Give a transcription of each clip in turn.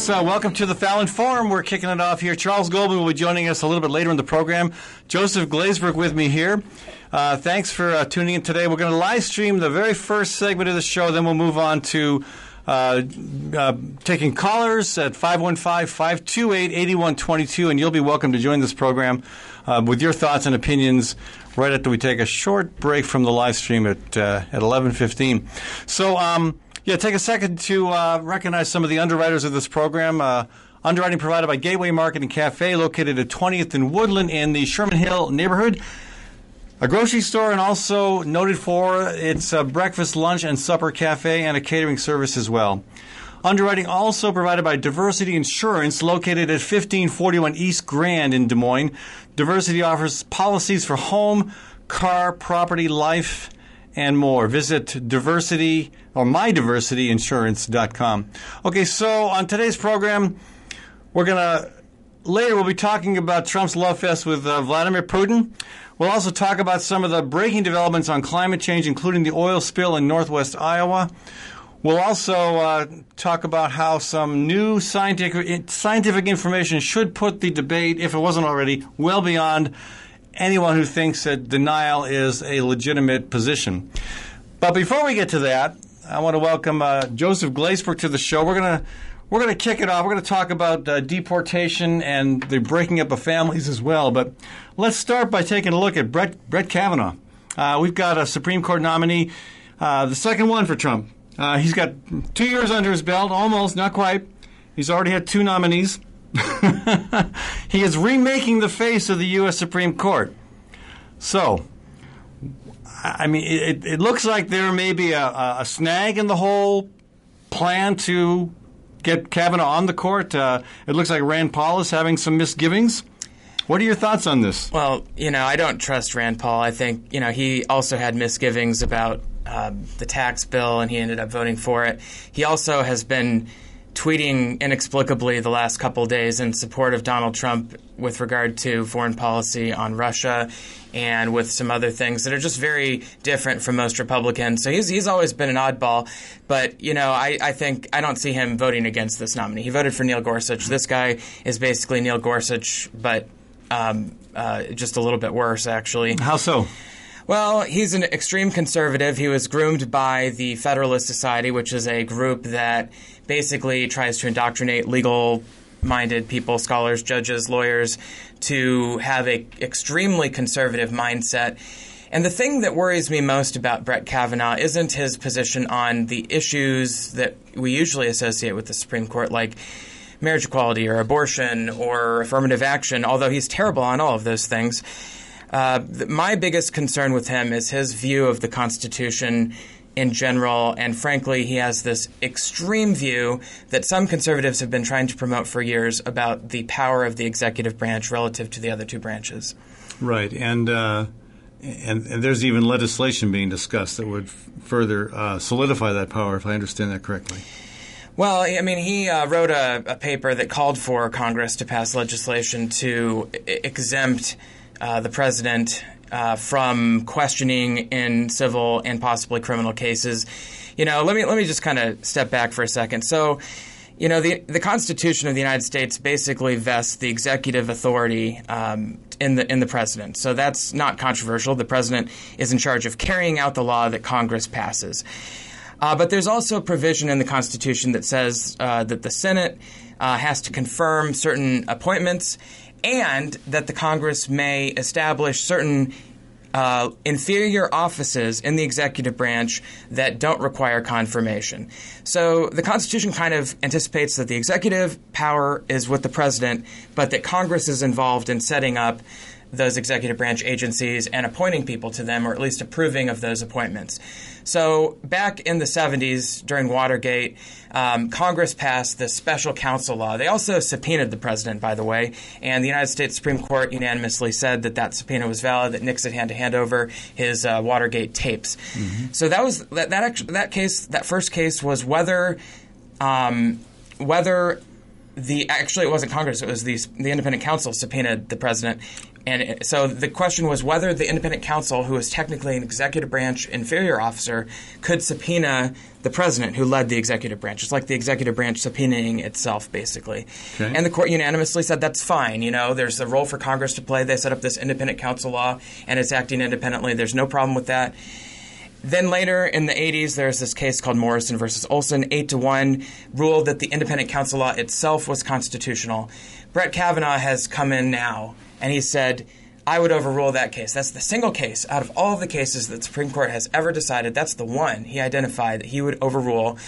folks. Uh, welcome to the Fallon Forum. We're kicking it off here. Charles Goldman will be joining us a little bit later in the program. Joseph Glazberg with me here. Uh, thanks for uh, tuning in today. We're going to live stream the very first segment of the show, then we'll move on to uh, uh, taking callers at 515 528 8122, and you'll be welcome to join this program uh, with your thoughts and opinions right after we take a short break from the live stream at, at 1115. So, um, yeah, take a second to uh, recognize some of the underwriters of this program. Uh, underwriting provided by Gateway Market and Cafe, located at 20th and Woodland in the Sherman Hill neighborhood. A grocery store and also noted for its uh, breakfast, lunch, and supper cafe and a catering service as well. Underwriting also provided by Diversity Insurance, located at 1541 East Grand in Des Moines. Diversity offers policies for home, car, property, life, and more. Visit diversity or mydiversityinsurance.com. Okay, so on today's program, we're going to later we'll be talking about Trump's love fest with uh, Vladimir Putin. We'll also talk about some of the breaking developments on climate change, including the oil spill in northwest Iowa. We'll also uh, talk about how some new scientific, scientific information should put the debate, if it wasn't already, well beyond anyone who thinks that denial is a legitimate position. But before we get to that, I want to welcome uh, Joseph Glazberg to the show. We're to we're to kick it off. We're to talk about uh, deportation and the breaking up of families as well. But let's start by taking a look at Brett, Brett Kavanaugh. Uh, we've got a Supreme Court nominee, uh, the second one for Trump. Uh, he's got two years under his belt, almost, not quite. He's already had two nominees. he is remaking the face of the U.S. Supreme Court. So, I mean, it, it looks like there may be a, a snag in the whole plan to get Kavanaugh on the court. Uh, it looks like Rand Paul is having some misgivings. What are your thoughts on this? Well, you know, I don't trust Rand Paul. I think, you know, he also had misgivings about um, the tax bill and he ended up voting for it. He also has been tweeting inexplicably the last couple days in support of Donald Trump with regard to foreign policy on Russia and with some other things that are just very different from most Republicans. So he's, he's always been an oddball. But, you know, I, I think I don't see him voting against this nominee. He voted for Neil Gorsuch. This guy is basically Neil Gorsuch, but um, uh, just a little bit worse, actually. How so? Well, he's an extreme conservative. He was groomed by the Federalist Society, which is a group that basically tries to indoctrinate legal minded people, scholars, judges, lawyers, to have a extremely conservative mindset. And the thing that worries me most about Brett Kavanaugh isn't his position on the issues that we usually associate with the Supreme Court, like marriage equality or abortion or affirmative action, although he's terrible on all of those things. Uh, my biggest concern with him is his view of the Constitution in general, and frankly, he has this extreme view that some conservatives have been trying to promote for years about the power of the executive branch relative to the other two branches. Right, and uh, and, and there's even legislation being discussed that would f- further uh, solidify that power, if I understand that correctly. Well, I mean, he uh, wrote a, a, paper that called for Congress to pass legislation to I- exempt uh, the president uh, from questioning in civil and possibly criminal cases. You know, let me let me just kind of step back for a second. So, you know, the the Constitution of the United States basically vests the executive authority um, in the in the president. So that's not controversial. The president is in charge of carrying out the law that Congress passes. Uh, but there's also a provision in the Constitution that says uh, that the Senate uh, has to confirm certain appointments and that the Congress may establish certain uh, inferior offices in the executive branch that don't require confirmation. So the Constitution kind of anticipates that the executive power is with the president, but that Congress is involved in setting up those executive branch agencies and appointing people to them, or at least approving of those appointments. So, back in the 70s during Watergate, um, Congress passed the special counsel law. They also subpoenaed the president, by the way, and the United States Supreme Court unanimously said that that subpoena was valid, that Nixon had to hand over his uh, Watergate tapes. Mm-hmm. So, that was that, that, actually, that case, that first case was whether. Um, whether the actually it wasn't Congress; it was the the independent counsel subpoenaed the president, and it, so the question was whether the independent counsel, who is technically an executive branch inferior officer, could subpoena the president, who led the executive branch. It's like the executive branch subpoenaing itself, basically. Okay. And the court unanimously said that's fine. You know, there's a role for Congress to play. They set up this independent counsel law, and it's acting independently. There's no problem with that. Then later in the 80s, there's this case called Morrison versus Olson. Eight to one ruled that the independent counsel law itself was constitutional. Brett Kavanaugh has come in now, and he said, I would overrule that case. That's the single case out of all of the cases that the Supreme Court has ever decided. That's the one he identified that he would overrule.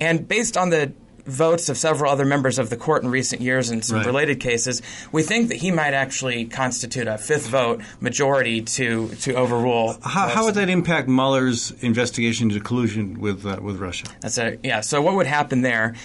And based on the votes of several other members of the court in recent years in some Right. related cases, we think that he might actually constitute a fifth vote majority to to overrule. How, how would that impact Mueller's investigation into collusion with uh, with Russia? That's a yeah. So what would happen there?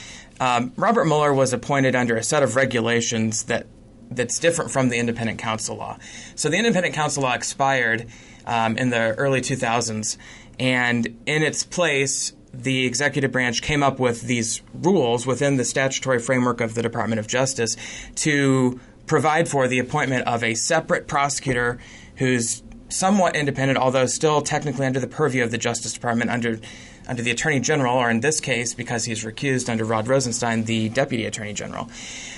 Um, Robert Mueller was appointed under a set of regulations that that's different from the independent counsel law. So the independent counsel law expired um, in the early 2000s, and in its place, the executive branch came up with these rules within the statutory framework of the Department of Justice to provide for the appointment of a separate prosecutor who's somewhat independent, although still technically under the purview of the Justice Department under under the Attorney General, or in this case, because he's recused under Rod Rosenstein, the Deputy Attorney General.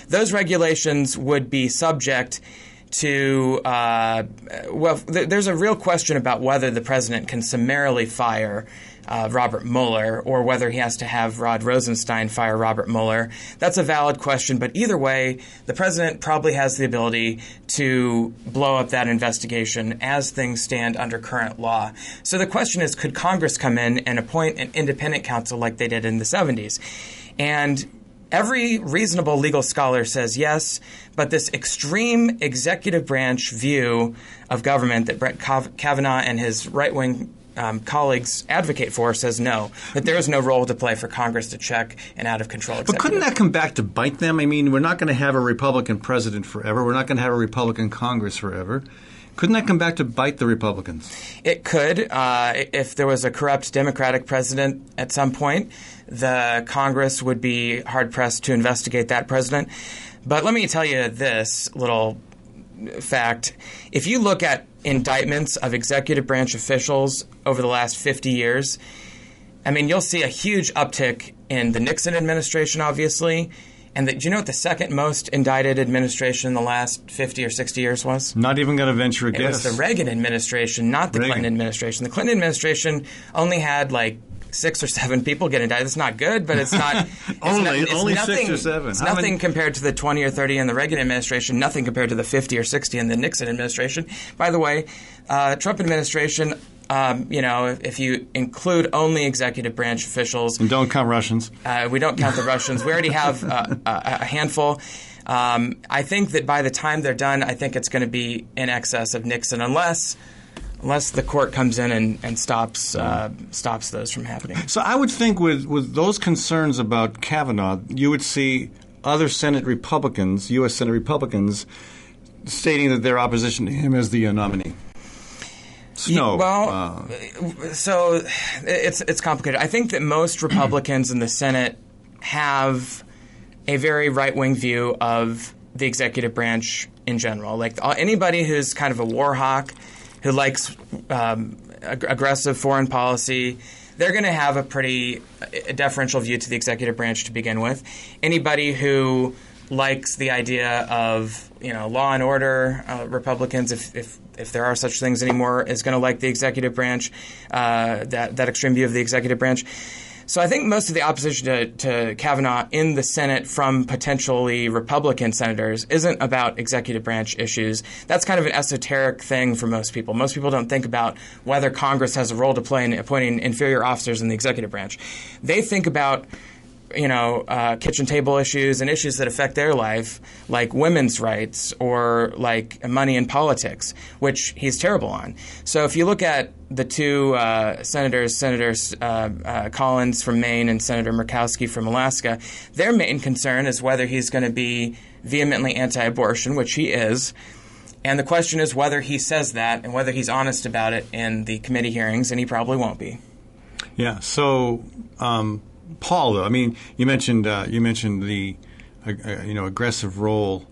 Those regulations would be subject to uh, well, th- there's a real question about whether the president can summarily fire uh, Robert Mueller or whether he has to have Rod Rosenstein fire Robert Mueller. That's a valid question, but either way, the president probably has the ability to blow up that investigation as things stand under current law. So the question is could Congress come in and appoint an independent counsel like they did in the 70s? And Every reasonable legal scholar says yes, but this extreme executive branch view of government that Brett Kav- Kavanaugh and his right wing um, colleagues advocate for says no, that there is no role to play for Congress to check an out of control But couldn't that come back to bite them? I mean, we're not going to have a Republican president forever. We're not going to have a Republican Congress forever. Couldn't that come back to bite the Republicans? It could, uh, if there was a corrupt Democratic president at some point, the Congress would be hard pressed to investigate that president. But let me tell you this little fact: if you look at indictments of executive branch officials over the last 50 years, I mean, you'll see a huge uptick in the Nixon administration, obviously. And the, do you know what the second most indicted administration in the last 50 or 60 years was? Not even going to venture a It guess. was the Reagan administration, not the Reagan. Clinton administration. The Clinton administration only had like six or seven people get indicted. It's not good, but it's not it's Only- not- it's only six nothing, or seven. It's How nothing many- compared to the twenty or thirty in the Reagan administration. Nothing compared to the fifty or sixty in the Nixon administration. By the way, uh, Trump administration. Um, you know, if, if you include only executive branch officials, and don't count Russians. uh, we don't count the Russians. We already have uh, a, a handful. Um, I think that by the time they're done, I think it's going to be in excess of Nixon, unless unless the court comes in and, and stops uh, stops those from happening. So I would think with, with those concerns about Kavanaugh, you would see other Senate Republicans, U.S. Senate Republicans, stating that their opposition to him as the nominee. Snow. well, uh, so it's it's complicated. I think that most Republicans in the Senate have a very right wing view of the executive branch in general. Like uh, anybody who's kind of a war hawk, who likes um, ag- aggressive foreign policy. They're going to have a pretty uh, deferential view to the executive branch to begin with. Anybody who likes the idea of you know law and order, uh, Republicans, if, if if there are such things anymore, is going to like the executive branch, uh, that that extreme view of the executive branch. So I think most of the opposition to, to Kavanaugh in the Senate from potentially Republican senators isn't about executive branch issues. That's kind of an esoteric thing for most people. Most people don't think about whether Congress has a role to play in appointing inferior officers in the executive branch. They think about you know, uh, kitchen table issues and issues that affect their life, like women's rights or like money in politics, which he's terrible on. So if you look at the two uh, senators, Senators uh, uh, Collins from Maine and Senator Murkowski from Alaska, their main concern is whether he's going to be vehemently anti-abortion, which he is. And the question is whether he says that and whether he's honest about it in the committee hearings, and he probably won't be. yeah. So, um, Paul, though, I mean, you mentioned uh, you mentioned the a, a, you know aggressive role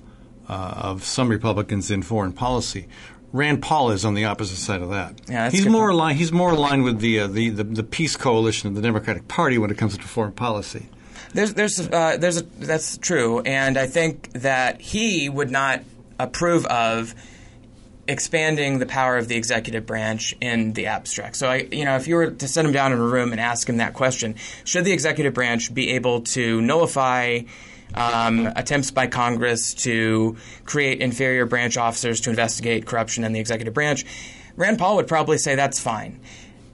uh, of some Republicans in foreign policy. Rand Paul is on the opposite side of that. Yeah, he's more point. aligned. He's more aligned with the, uh, the the the peace coalition of the Democratic Party when it comes to foreign policy. There's, there's, uh, there's a, that's true, and I think that he would not approve of expanding the power of the executive branch in the abstract. So, I, you know, if you were to sit him down in a room and ask him that question, should the executive branch be able to nullify um, attempts by Congress to create inferior branch officers to investigate corruption in the executive branch? Rand Paul would probably say that's fine.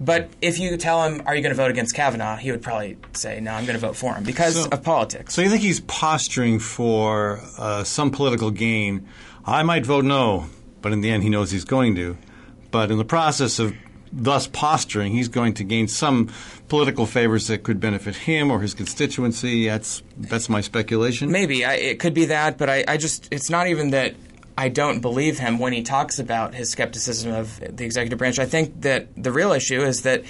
But if you tell him, "Are you going to vote against Kavanaugh?" he would probably say, "No, I'm going to vote for him because So- of politics." So you think he's posturing for uh, some political gain? I might vote no, but in the end, he knows he's going to. But in the process of thus posturing, he's going to gain some political favors that could benefit him or his constituency. That's that's my speculation. Maybe I, it could be that, but I, I just it's not even that I don't believe him when he talks about his skepticism of the executive branch. I think that the real issue is that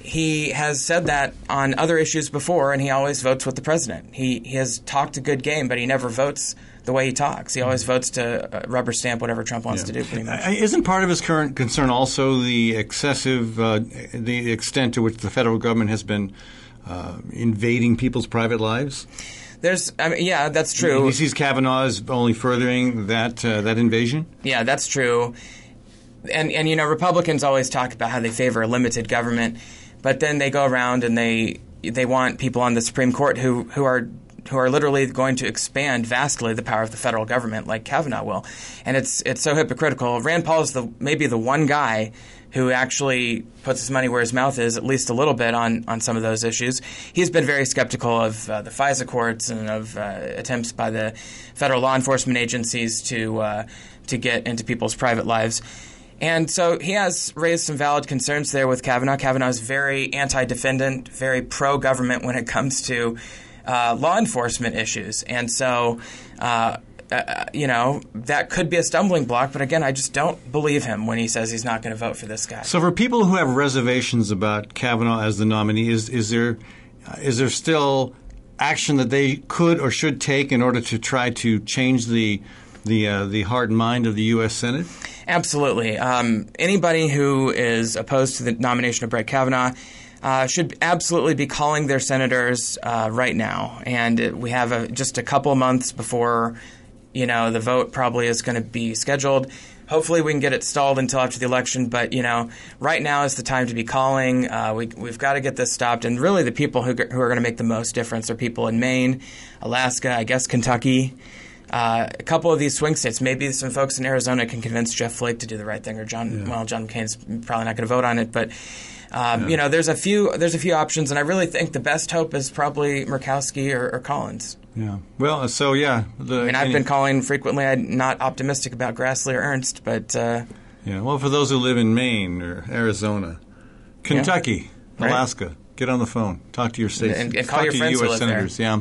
he has said that on other issues before, and he always votes with the president. He he has talked a good game, but he never votes the way he talks. He always votes to uh, rubber stamp whatever Trump wants to do, Pretty much. Isn't part of his current concern also the excessive, uh, the extent to which the federal government has been uh, invading people's private lives? There's, I mean, yeah, that's true. He sees Kavanaugh as only furthering that uh, that invasion. Yeah, that's true. And and you know, Republicans always talk about how they favor a limited government, but then they go around and they they want people on the Supreme Court who who are who are literally going to expand vastly the power of the federal government, like Kavanaugh will. And it's it's so hypocritical. Rand Paul is the maybe the one guy who actually puts his money where his mouth is, at least a little bit on, on some of those issues. He's been very skeptical of uh, the FISA courts and of uh, attempts by the federal law enforcement agencies to uh, to get into people's private lives. And so he has raised some valid concerns there with Kavanaugh. Kavanaugh is very anti defendant, very pro government when it comes to uh, law enforcement issues. And so, uh, uh, you know, that could be a stumbling block. But again, I just don't believe him when he says he's not going to vote for this guy. So, for people who have reservations about Kavanaugh as the nominee, is is there uh, there still action that they could or should take in order to try to change the the uh, the heart and mind of the U.S. Senate? Absolutely. Um, anybody who is opposed to the nomination of Brett Kavanaugh uh, should absolutely be calling their senators uh, right now. And uh, we have a, just a couple months before, you know, the vote probably is going to be scheduled. Hopefully, we can get it stalled until after the election. But you know, right now is the time to be calling. Uh, we, we've got to get this stopped. And really, the people who, who are going to make the most difference are people in Maine, Alaska, I guess Kentucky. Uh, a couple of these swing states, maybe some folks in Arizona can convince Jeff Flake to do the right thing, or John. Well, John McCain's probably not going to vote on it, but um, you know, there's a few there's a few options, and I really think the best hope is probably Murkowski or, or Collins. Yeah. Well, uh, so yeah. The, I mean, I've been calling frequently. I'm not optimistic about Grassley or Ernst, but uh, Yeah. Well, for those who live in Maine or Arizona, Kentucky, Right. Alaska, get on the phone, talk to your state. And- and call talk your to friends U.S. live there. senators. Yeah.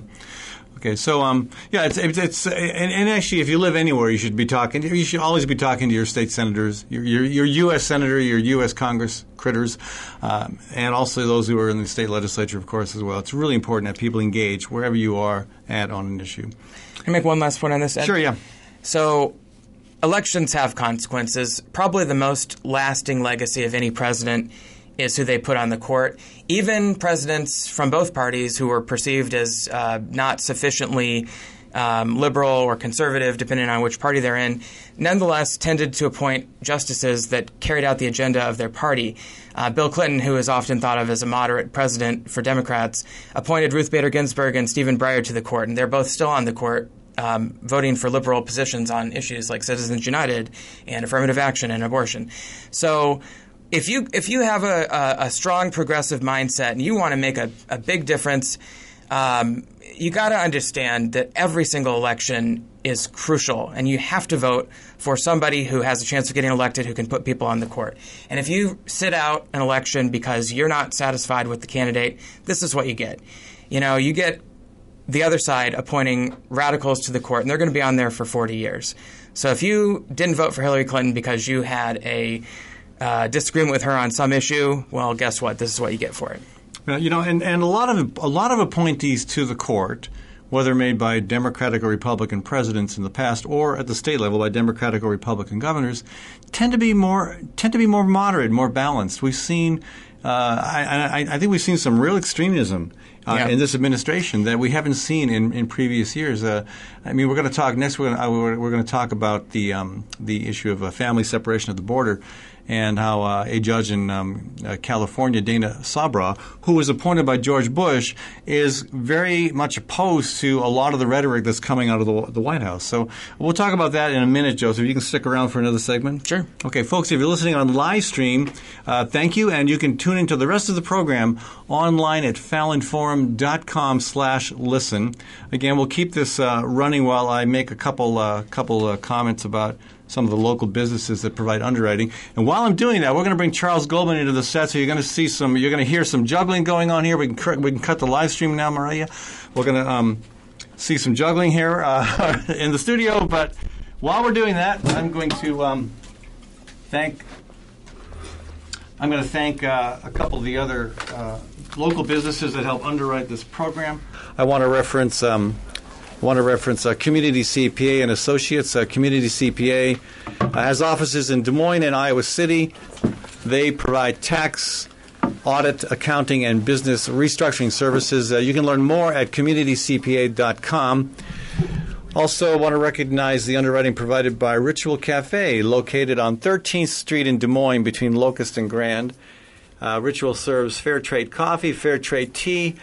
Okay, so um, yeah, it's it's, it's and, and actually, if you live anywhere, you should be talking. You should always be talking to your state senators, your your, your U.S. senator, your U.S. Congress critters, um, and also those who are in the state legislature, of course, as well. It's really important that people engage wherever you are at on an issue. can I make one last point on this? Ed? Sure, yeah. So, elections have consequences. Probably the most lasting legacy of any president is who they put on the court. Even presidents from both parties who were perceived as uh, not sufficiently um, liberal or conservative, depending on which party they're in, nonetheless tended to appoint justices that carried out the agenda of their party. Uh, Bill Clinton, who is often thought of as a moderate president for Democrats, appointed Ruth Bader Ginsburg and Stephen Breyer to the court, and they're both still on the court um, voting for liberal positions on issues like Citizens United and affirmative action and abortion. So, if you if you have a, a, a strong progressive mindset and you want to make a, a big difference, um, you got to understand that every single election is crucial, and you have to vote for somebody who has a chance of getting elected who can put people on the court. And if you sit out an election because you're not satisfied with the candidate, this is what you get. You know, you get the other side appointing radicals to the court, and they're going to be on there for 40 years. So if you didn't vote for Hillary Clinton because you had a uh, disagreement with her on some issue, well, guess what? This is what you get for it. Uh, you know, and, and a lot of a lot of appointees to the court whether made by Democratic or Republican presidents in the past, or at the state level by Democratic or Republican governors, tend to be more tend to be more moderate, more balanced. We've seen, uh, I, I, I, think we've seen some real extremism. Uh, yeah. In this administration, that we haven't seen in, in previous years. Uh, I mean, we're going to talk next. We're going to, we're, we're going to talk about the um, the issue of family separation at the border, and how uh, a judge in um, uh, California, Dana Sabraw, who was appointed by George Bush, is very much opposed to a lot of the rhetoric that's coming out of the, the White House. So we'll talk about that in a minute, Joseph. You can stick around for another segment. Sure. Okay, folks, if you're listening on live stream, uh, thank you, and you can tune into the rest of the program online at fallonforum.com slash listen. Again, we'll keep this uh, running while I make a couple, uh, couple uh, comments about some of the local businesses that provide underwriting. And while I'm doing that, we're going to bring Charles Goldman into the set, so you're going to see some, you're going to hear some juggling going on here. We can we can cut the live stream now, Maria. We're going to um, see some juggling here uh, in the studio. But while we're doing that, I'm going to um, thank. I'm going to thank uh, a couple of the other uh, local businesses that help underwrite this program. I want to reference um, want to reference uh, Community CPA and Associates. Uh, Community CPA uh, has offices in Des Moines and Iowa City. They provide tax, audit, accounting, and business restructuring services. Uh, you can learn more at communitycpa.com. Also, want to recognize the underwriting provided by Ritual Cafe, located on 13th Street in Des Moines between Locust and Grand. Uh, Ritual serves fair trade coffee, fair trade tea,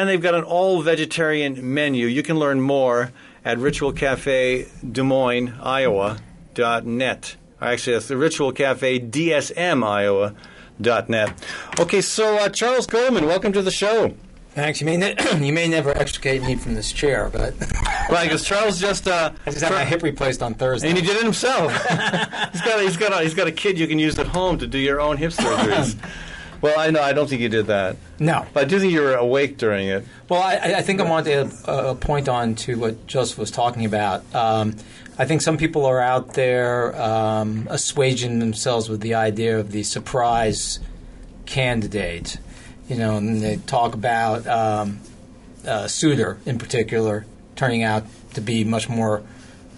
and they've got an all vegetarian menu. You can learn more at Ritual Cafe Des Moines, Iowa.net. Actually, that's the Ritual Cafe DSM Iowa. Dot net. Okay, so uh, Charles Goldman, welcome to the show. Thanks. You may ne- you may never extricate me from this chair, but right because Charles just uh, I just had my hip replaced on Thursday, and he did it himself. he's got a, he's got a, he's got a kid you can use at home to do your own hip surgeries. Well, I know. I don't think you did that. No. But I do think you were awake during it. Well, I, I think I want to uh, point on to what Joseph was talking about. Um, I think some people are out there um, assuaging themselves with the idea of the surprise candidate. You know, and they talk about um, uh, Souter in particular turning out to be much more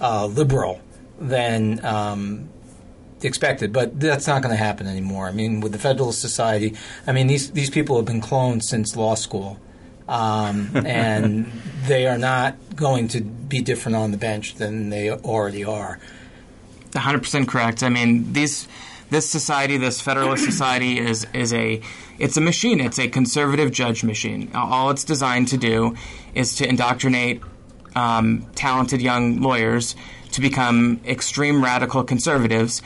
uh, liberal than um, expected, but that's not going to happen anymore. I mean, with the Federalist Society, I mean these these people have been cloned since law school, um, and they are not going to be different on the bench than they already are. 100 percent correct. I mean these this society, this Federalist Society, is is a it's a machine. It's a conservative judge machine. All it's designed to do is to indoctrinate um, talented young lawyers to become extreme radical conservatives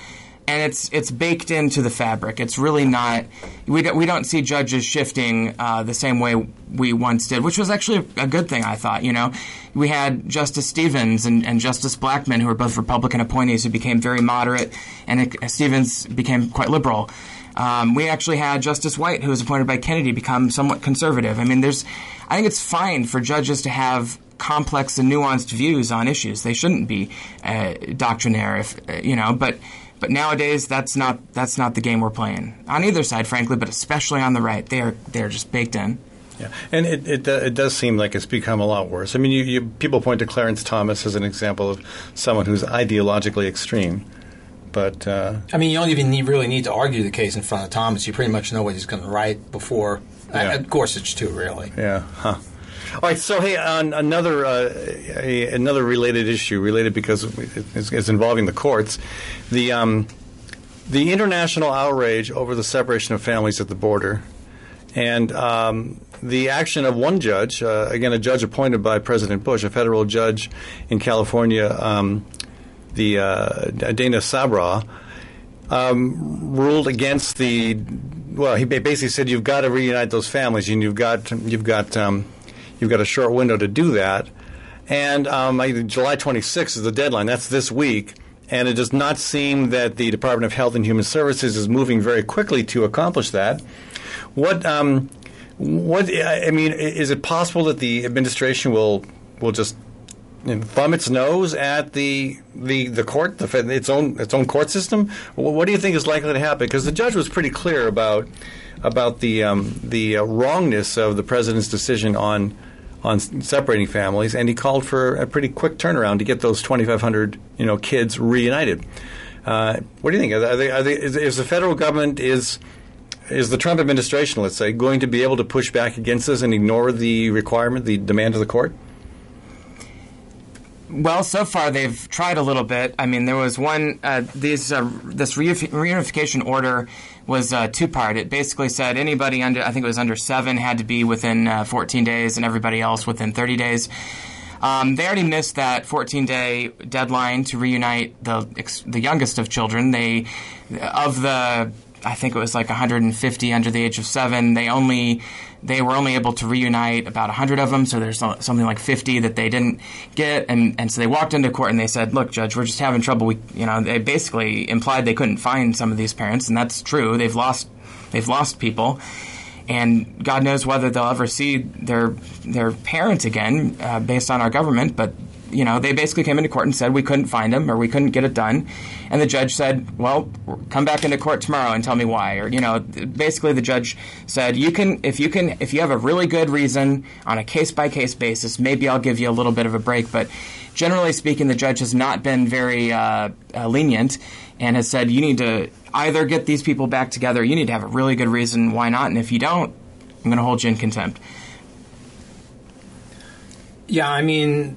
and it's it's baked into the fabric. It's really not. We don't, we don't see judges shifting uh, the same way we once did, which was actually a good thing. I thought. You know, we had Justice Stevens and, and Justice Blackmun, who were both Republican appointees, who became very moderate, and it, Stevens became quite liberal. Um, we actually had Justice White, who was appointed by Kennedy, become somewhat conservative. I mean, there's. I think it's fine for judges to have complex and nuanced views on issues. They shouldn't be uh, doctrinaire, if uh, you know, but but nowadays, that's not that's not the game we're playing on either side, frankly, but especially on the right. They are they're just baked in. Yeah, and it, it, uh, it does seem like it's become a lot worse. I mean, you, you, people point to Clarence Thomas as an example of someone who's ideologically extreme. But uh, I mean, you don't even need, really need to argue the case in front of Thomas. You pretty much know what he's going to write before. Yeah. Uh, Gorsuch too, really. Yeah. Huh. All right. So, hey, on another uh, a, another related issue, related because it's, it's involving the courts, the um, the international outrage over the separation of families at the border, and um, the action of one judge, uh, again, a judge appointed by President Bush, a federal judge in California, um, the uh, Dana Sabraw. um, ruled against the. Well, he basically said you've got to reunite those families, and you've got you've got um, You've got a short window to do that. And um, July 26th is the deadline. That's this week. And it does not seem that the Department of Health and Human Services is moving very quickly to accomplish that. What, um, what I mean, is it possible that the administration will will just thumb its nose at the the the court, the, its own its own court system? What do you think is likely to happen? Because the judge was pretty clear about about the um, the uh, wrongness of the president's decision on on separating families, and he called for a pretty quick turnaround to get those 2,500 you know kids reunited. Uh, what do you think? Are they, are they, is, is the federal government is is the Trump administration, let's say, going to be able to push back against this and ignore the requirement, the demand of the court? Well, so far they've tried a little bit. I mean, there was one. Uh, these uh, this reunif- reunification order was uh, two part. It basically said anybody under, I think it was under seven, had to be within uh, 14 days, and everybody else within 30 days. Um, they already missed that 14 day deadline to reunite the the youngest of children. They of the I think it was like 150 under the age of seven. They only they were only able to reunite about 100 of them. So there's something like 50 that they didn't get, and and so they walked into court and they said, "Look, judge, we're just having trouble. We you know they basically implied they couldn't find some of these parents, and that's true. They've lost they've lost people." and God knows whether they'll ever see their their parent again, uh, based on our government. But you know, they basically came into court and said we couldn't find him or we couldn't get it done, and the judge said, "Well, come back into court tomorrow and tell me why." Or you know, basically the judge said, "You can if you can if you have a really good reason on a case by case basis, maybe I'll give you a little bit of a break." But generally speaking, the judge has not been very uh, uh, lenient and has said you need to either get these people back together, you need to have a really good reason why not, and if you don't, I'm going to hold you in contempt. Yeah, I mean,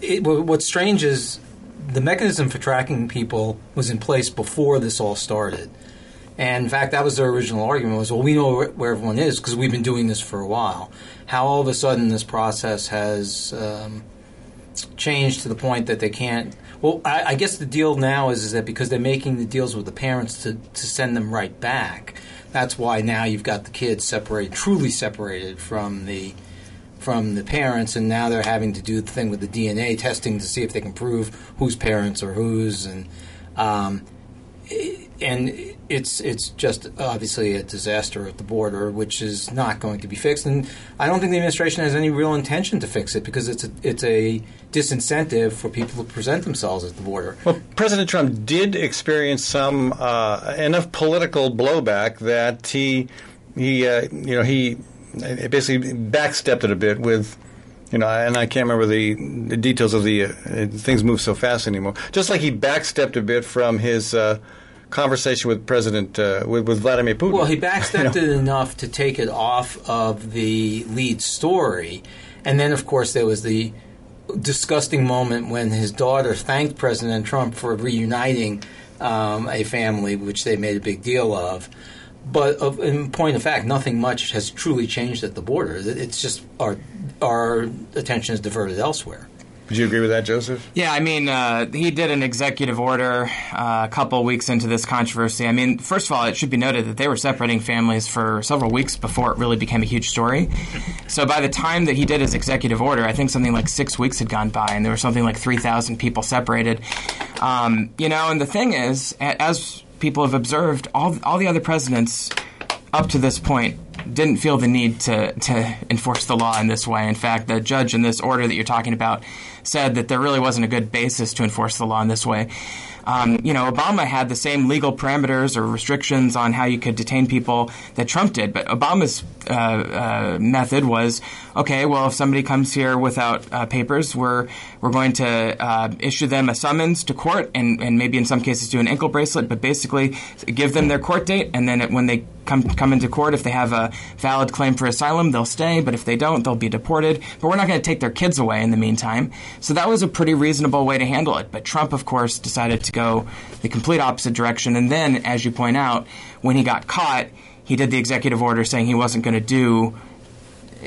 it, what's strange is the mechanism for tracking people was in place before this all started. And in fact, that was their original argument was, well, we know where, everyone is because we've been doing this for a while. How all of a sudden this process has um, changed to the point that they can't. Well, I, I guess the deal now is, is that because they're making the deals with the parents to, to send them right back, that's why now you've got the kids separated, truly separated from the from the parents, and now they're having to do the thing with the DNA testing to see if they can prove whose parents are whose, and um, and it's it's just obviously a disaster at the border, which is not going to be fixed. And I don't think the administration has any real intention to fix it because it's a, it's a disincentive for people to present themselves at the border. Well, President Trump did experience some uh, enough political blowback that he he uh, you know he basically backstepped it a bit with. You know, and I can't remember the, the details of the uh, things move so fast anymore. Just like he backstepped a bit from his uh, conversation with President uh, with, with Vladimir Putin. Well, he backstepped it enough to take it off of the lead story, and then of course there was the disgusting moment when his daughter thanked President Trump for reuniting um, a family, which they made a big deal of. But of, in point of fact, nothing much has truly changed at the border. It's just our our attention is diverted elsewhere. Would you agree with that, Joseph? Yeah, I mean, uh, he did an executive order uh, a couple weeks into this controversy. I mean, first of all, it should be noted that they were separating families for several weeks before it really became a huge story. So by the time that he did his executive order, I think something like six weeks had gone by, and there were something like 3,000 people separated. Um, you know, and the thing is, as people have observed, all, all the other presidents up to this point didn't feel the need to, to enforce the law in this way. In fact, the judge in this order that you're talking about said that there really wasn't a good basis to enforce the law in this way. Um, you know, Obama had the same legal parameters or restrictions on how you could detain people that Trump did, but Obama's uh, uh, method was okay. Well, if somebody comes here without uh, papers, we're we're going to uh, issue them a summons to court, and, and maybe in some cases do an ankle bracelet, but basically give them their court date, and then it, when they come come into court, if they have a valid claim for asylum, they'll stay, but if they don't, they'll be deported. But we're not going to take their kids away in the meantime. So that was a pretty reasonable way to handle it. But Trump, of course, decided to go the complete opposite direction. And then, as you point out, when he got caught, he did the executive order saying he wasn't going to do.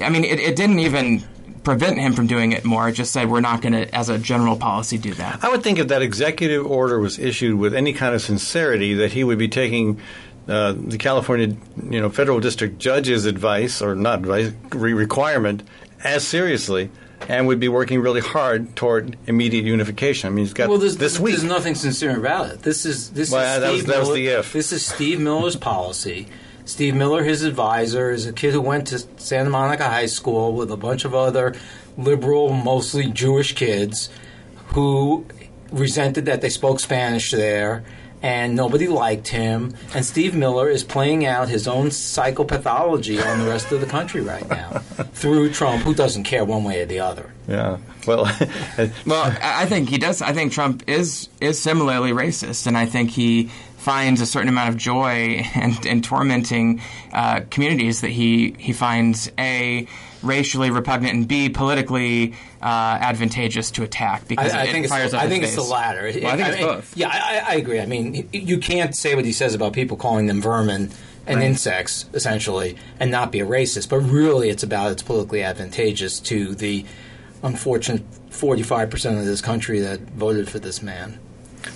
I mean, it, it didn't even prevent him from doing it more. It just said we're not going to, as a general policy, do that. I would think if that executive order was issued with any kind of sincerity, that he would be taking uh, the California, you know, federal district judge's advice or not advice re- requirement as seriously, and would be working really hard toward immediate unification. I mean, he's got Well, there's, this week. there's nothing sincere about it. This is this Well, is that was- Steve that was the if. This is Steve Miller's policy. Steve Miller, his advisor, is a kid who went to Santa Monica High School with a bunch of other liberal, mostly Jewish kids who resented that they spoke Spanish there and nobody liked him. And Steve Miller is playing out his own psychopathology on the rest of the country right now through Trump, who doesn't care one way or the other. Yeah. Well, Well, I I think he does. I think Trump is is similarly racist, and I think he finds a certain amount of joy and, and tormenting uh, communities that he he finds a racially repugnant and b politically uh, advantageous to attack because I, I it think, fires it's, up I his think it's the base. latter. Well, I think it's mean, both. Yeah, I, I agree. I mean, you can't say what he says about people calling them vermin and insects, essentially, and not be a racist. But really, it's about it's politically advantageous to the unfortunate 45% of this country that voted for this man.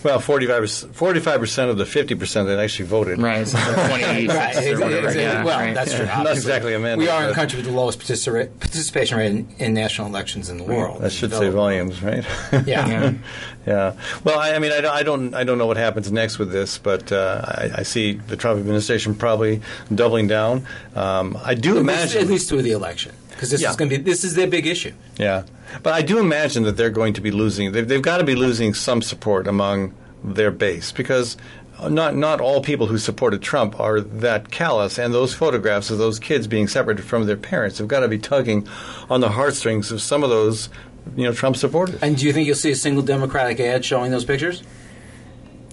Well, 45 percent of the fifty percent that actually voted. Right, so it's like 28 Right. whatever, yeah, well, right. that's true. Not exactly a mandate, We are in a country with the lowest partici- participation rate in, in national elections in the world. That should say volumes, right? Yeah. Yeah. Yeah. Well, I, I mean, I don't, I don't, I don't know what happens next with this, but uh, I, I see the Trump administration probably doubling down. Um, I do At least, imagine, at least through the election, because this Yeah. is going to be this is their big issue. yeah, but I do imagine that they're going to be losing. They've, they've got to be losing some support among their base because. Not not all people who supported Trump are that callous, and those photographs of those kids being separated from their parents have got to be tugging on the heartstrings of some of those, you know, Trump supporters. And do you think you'll see a single Democratic ad showing those pictures?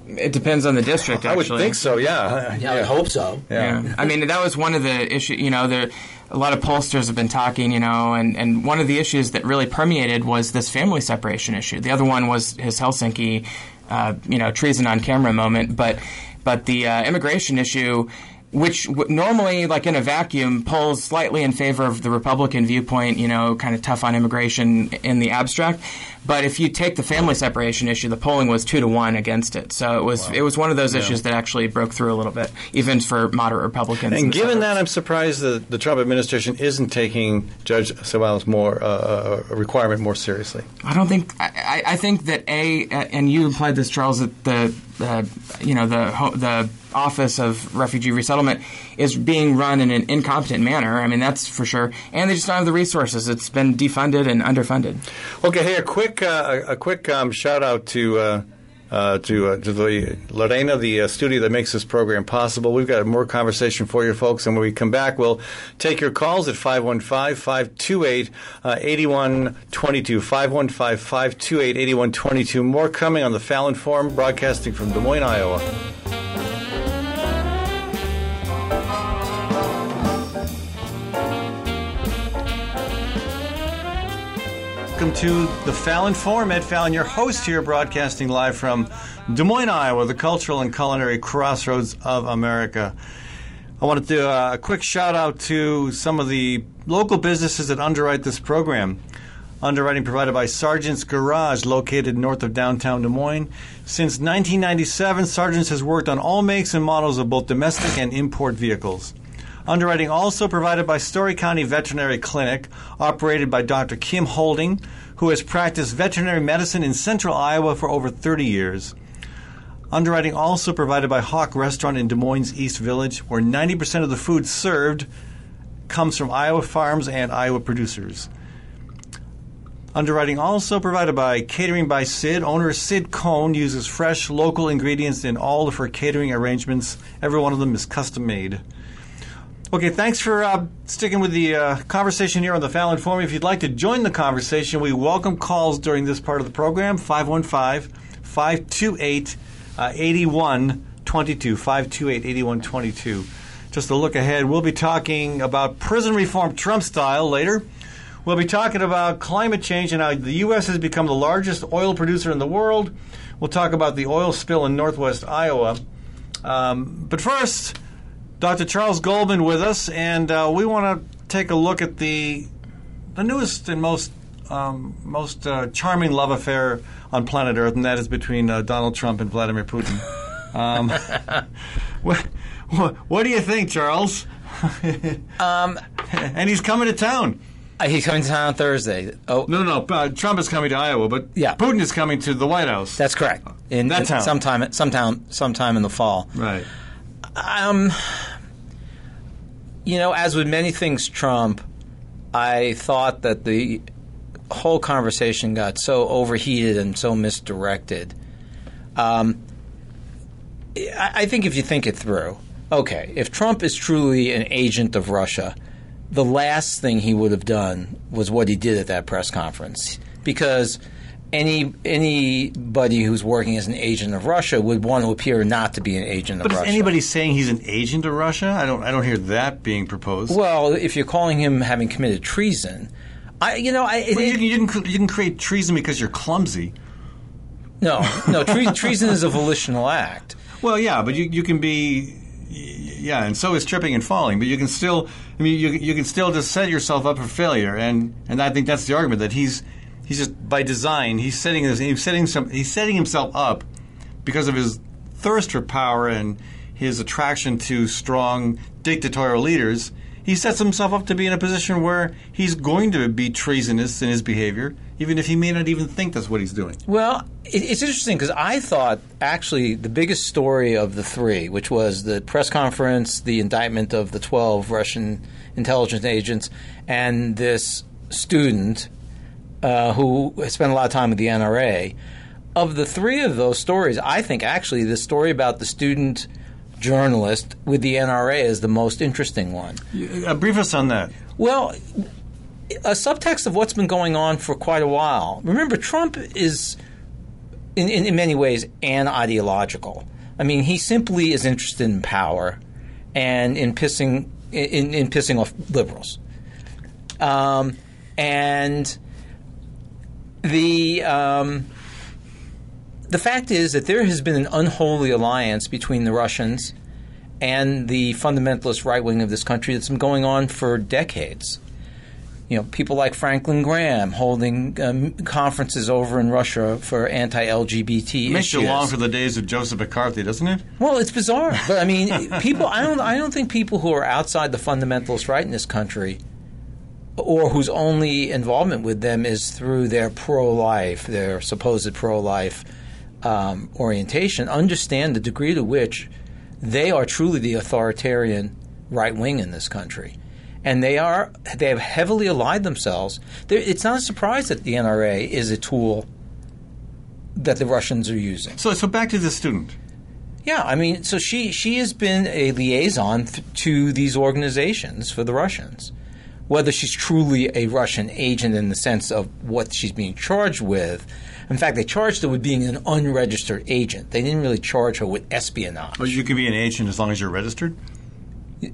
It depends on the district. I would think so. Yeah. Yeah, I hope so. Yeah. Yeah. I mean, that was one of the issues, you know, there, a lot of pollsters have been talking, you know, and, and one of the issues that really permeated was this family separation issue. The other one was his Helsinki, uh, you know, treason on camera moment, but, but the uh, immigration issue, which w- normally, like in a vacuum, polls slightly in favor of the Republican viewpoint, you know, kind of tough on immigration in the abstract. But if you take the family separation issue, the polling was two to one against it. So it was it was one of those issues that actually broke through a little bit, even for moderate Republicans. And given that, I'm surprised that the Trump administration isn't taking Judge Sawal's more uh, uh, requirement more seriously. I don't think I, I think that a uh, and you implied this, Charles, that the uh, you know the the Office of Refugee Resettlement is being run in an incompetent manner. I mean that's for sure, and they just don't have the resources. It's been defunded and underfunded. Okay, hey, a quick uh, a quick um, shout out to. Uh, uh, to uh, to the Lorena, the uh, studio that makes this program possible. We've got more conversation for you folks, and when we come back, we'll take your calls at 515-528-8122, 515-528-8122. More coming on the Fallon Forum, broadcasting from Des Moines, Iowa. Welcome to the Fallon Forum. Ed Fallon, your host here, broadcasting live from Des Moines, Iowa, the cultural and culinary crossroads of America. I want to do a quick shout out to some of the local businesses that underwrite this program. Underwriting provided by Sargent's Garage, located north of downtown Des Moines. Since 1997, Sargent's has worked on all makes and models of both domestic and import vehicles. Underwriting also provided by Story County Veterinary Clinic, operated by Dr. Kim Holding, who has practiced veterinary medicine in central Iowa for over 30 years. Underwriting also provided by Hawk Restaurant in Des Moines East Village, where 90% of the food served comes from Iowa farms and Iowa producers. Underwriting also provided by Catering by Sid. Owner Sid Cohn uses fresh local ingredients in all of her catering arrangements. Every one of them is custom made. Okay, thanks for uh, sticking with the uh, conversation here on the Fallon Forum. If you'd like to join the conversation, we welcome calls during this part of the program 515 528 8122. 528 8122. Just a look ahead, we'll be talking about prison reform Trump style later. We'll be talking about climate change and how the U.S. has become the largest oil producer in the world. We'll talk about the oil spill in northwest Iowa. Um, but first, Dr. Charles Goldman with us, and uh, we want to take a look at the the newest and most um, most uh, charming love affair on planet Earth, and that is between uh, Donald Trump and Vladimir Putin. Um, what, what, what do you think, Charles? Um, and he's coming to town. uh, he's coming to town on Thursday. Oh, No, no, uh, Trump is coming to Iowa, but Yeah. Putin is coming to the White House. that's correct. In, That in town. sometime, sometime, sometime in the fall. right. Um, you know, as with many things Trump, I thought that the whole conversation got so overheated and so misdirected. Um, I I think if you think it through, okay, if Trump is truly an agent of Russia, the last thing he would have done was what he did at that press conference, because any anybody who's working as an agent of Russia would want to appear not to be an agent But of is Russia. anybody saying he's an agent of Russia? I don't. I don't hear that being proposed. well, if you're calling him having committed treason, I you know I it- Well, you, you didn't. You can create treason because you're clumsy. no no tre- treason is a volitional act. Well, yeah, but you, you can be, yeah, and so is tripping and falling. But you can still, I mean, you, you can still just set yourself up for failure, and, and I think that's the argument that he's he's just by design he's setting this, he's setting some he's setting himself up because of his thirst for power and his attraction to strong dictatorial leaders. He sets himself up to be in a position where he's going to be treasonous in his behavior, even if he may not even think that's what he's doing. Well, it's interesting because I thought actually the biggest story of the three, which was the press conference, the indictment of the 12 Russian intelligence agents, and this student uh, who spent a lot of time with the NRA. Of the three of those stories, I think actually the story about the student journalist with the NRA is the most interesting one. Uh, brief us on that. Well, a subtext of what's been going on for quite a while. Remember, Trump is, in, in, in many ways, an ideological. I mean, he simply is interested in power and in pissing in, in pissing off liberals. Um, and the um, the fact is that there has been an unholy alliance between the Russians and the fundamentalist right wing of this country that's been going on for decades. You know, people like Franklin Graham holding um, conferences over in Russia for anti-LGBT Makes issues. you long for the days of Joseph McCarthy, doesn't it? Well, it's bizarre, but I mean, people. I don't. I don't think people who are outside the fundamentalist right in this country, or whose only involvement with them is through their pro-life, their supposed pro-life um, orientation, understand the degree to which they are truly the authoritarian right wing in this country. And they are they have heavily allied themselves. They're, it's not a surprise that the NRA is a tool that the Russians are using. So, so back to the student. Yeah, I mean, so she she has been a liaison th- to these organizations for the Russians. Whether she's truly a Russian agent in the sense of what she's being charged with, in fact, they charged her with being an unregistered agent. They didn't really charge her with espionage. Well, you can be an agent as long as you're registered.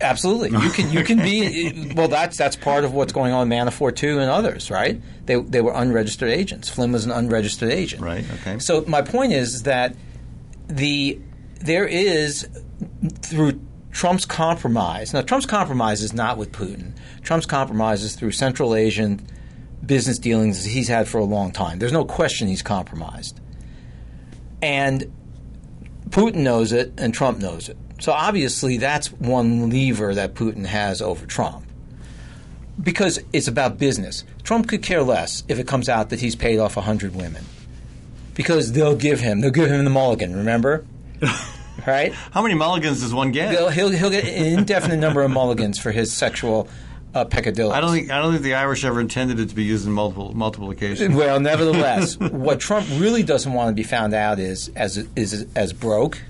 Absolutely, you can you can be. Well, that's that's part of what's going on with Manafort too and others, right? They they were unregistered agents. Flynn was an unregistered agent. Right, okay. So my point is that the there is through Trump's compromise. Now, Trump's compromise is not with Putin. Trump's compromise is through Central Asian business dealings he's had for a long time. There's no question he's compromised, and Putin knows it, and Trump knows it. So obviously, that's one lever that Putin has over Trump. Because it's about business. Trump could care less if it comes out that he's paid off 100 women. Because they'll give him, they'll give him the mulligan, remember? right? How many mulligans does one get? He'll, he'll, he'll get an indefinite number of mulligans for his sexual uh, peccadillos. I don't think I don't think the Irish ever intended it to be used in multiple multiple occasions. Well, nevertheless, what Trump really doesn't want to be found out is as is as broke,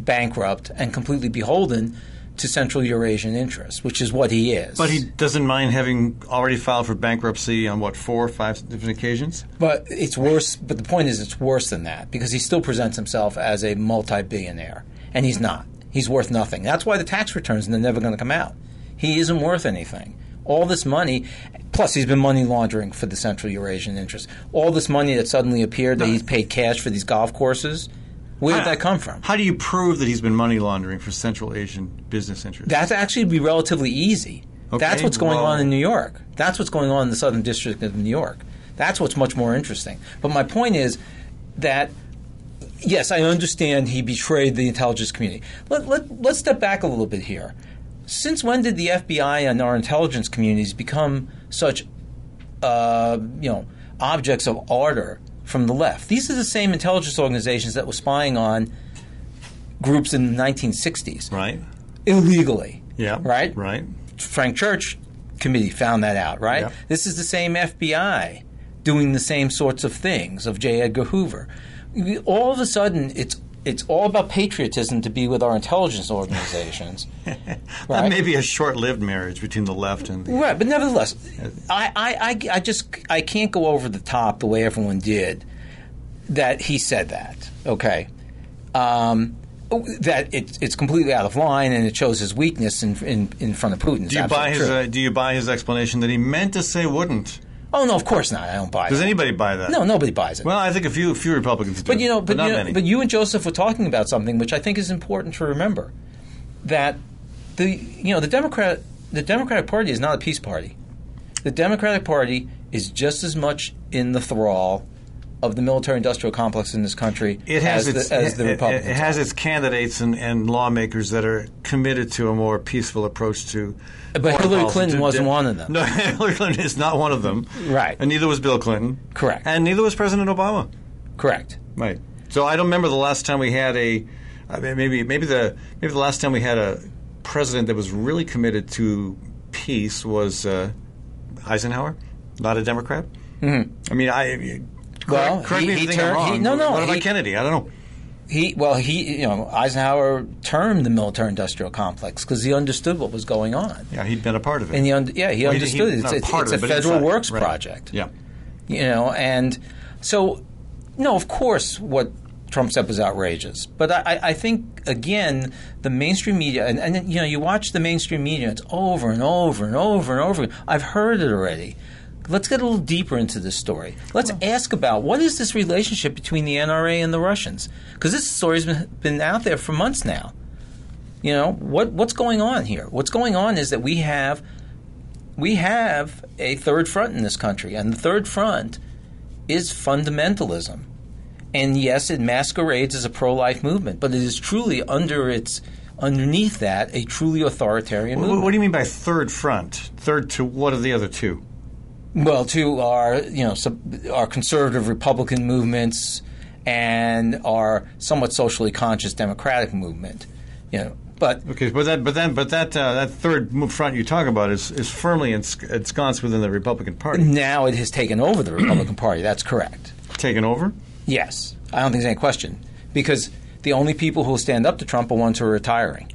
bankrupt, and completely beholden to Central Eurasian interests, which is what he is. But he doesn't mind having already filed for bankruptcy on what four or five different occasions. But it's worse. But the point is, it's worse than that because he still presents himself as a multi-billionaire, and he's not. He's worth nothing. That's why the tax returns are never going to come out. He isn't worth anything. All this money, plus he's been money laundering for the Central Eurasian interests. All this money that suddenly appeared that he's paid cash for these golf courses, where did that come from? How do you prove that he's been money laundering for Central Asian business interests? That's actually be relatively easy. Okay, That's what's going well- on in New York. That's what's going on in the Southern District of New York. That's what's much more interesting. But my point is that yes, I understand he betrayed the intelligence community. Let, let, let's step back a little bit here. Since when did the FBI and our intelligence communities become such, uh, you know, objects of ardor from the left? These are the same intelligence organizations that were spying on groups in the 1960s right. illegally. Yeah. Right? Right. Frank Church committee found that out, right? This is the same FBI doing the same sorts of things of J. Edgar Hoover. All of a sudden, it's it's all about patriotism to be with our intelligence organizations. That may be a short-lived marriage between the left and the. Right, but nevertheless, I, I, I, I just I can't go over the top the way everyone did. That he said that, okay, um, that it, it's completely out of line and it shows his weakness in in, in front of Putin. It's Do you buy his? Uh, do you buy his explanation that he meant to say wouldn't? Oh no, of course not. I don't buy. That. Does anybody buy that? No, nobody buys it. Well, I think a few few Republicans do. But you know, but, not you know, many. but you and Joseph were talking about something which I think is important to remember that the you know the Democrat the Democratic Party is not a peace party. The Democratic Party is just as much in the thrall of the military-industrial complex in this country it has as, its the, as the it- it- Republicans. It, has its candidates and, and lawmakers that are committed to a more peaceful approach to. But Hillary policy, Clinton wasn't one of them. No, Hillary Clinton is not one of them. Right. And neither was Bill Clinton. Correct. And neither was President Obama. Correct. Right. So I don't remember the last time we had a. I mean, maybe maybe the maybe the last time we had a president that was really committed to peace was uh, Eisenhower, not a Democrat. Mm-hmm. I mean, I. Correct, Well, correct he- me if he turned- he- no, no, What about he- Kennedy? I don't know. He well he you know Eisenhower termed the military-industrial complex because he understood what was going on. Yeah, he'd been a part of it. And he un- yeah, he Well, understood it. not It's, it's, it's of a federal inside. works Right. project. Yeah. You know, and so no, of course, what Trump said was outrageous. But I, I- I think again, the mainstream media, and, and you know, you watch the mainstream media, it's over and over and over and over. I've heard it already. Let's get a little deeper into this story. Let's ask about what is this relationship between the NRA and the Russians? Because this story's been, been out there for months now. You know what what's going on here? What's going on is that we have we have a third front in this country, and the third front is fundamentalism. And yes, it masquerades as a pro-life movement, but it is truly under its underneath that a truly authoritarian What, movement. what do you mean by third front? Third to what are the other two? Well, to our you know sub, our conservative Republican movements and our somewhat socially conscious Democratic movement, you know. But Okay, but that, but then, but that, uh, that third front you talk about is, is firmly ensconced within the Republican Party. now it has taken over the Republican Party. That's correct. Taken over. Yes, I don't think there's any question because the only people who will stand up to Trump are ones who are retiring,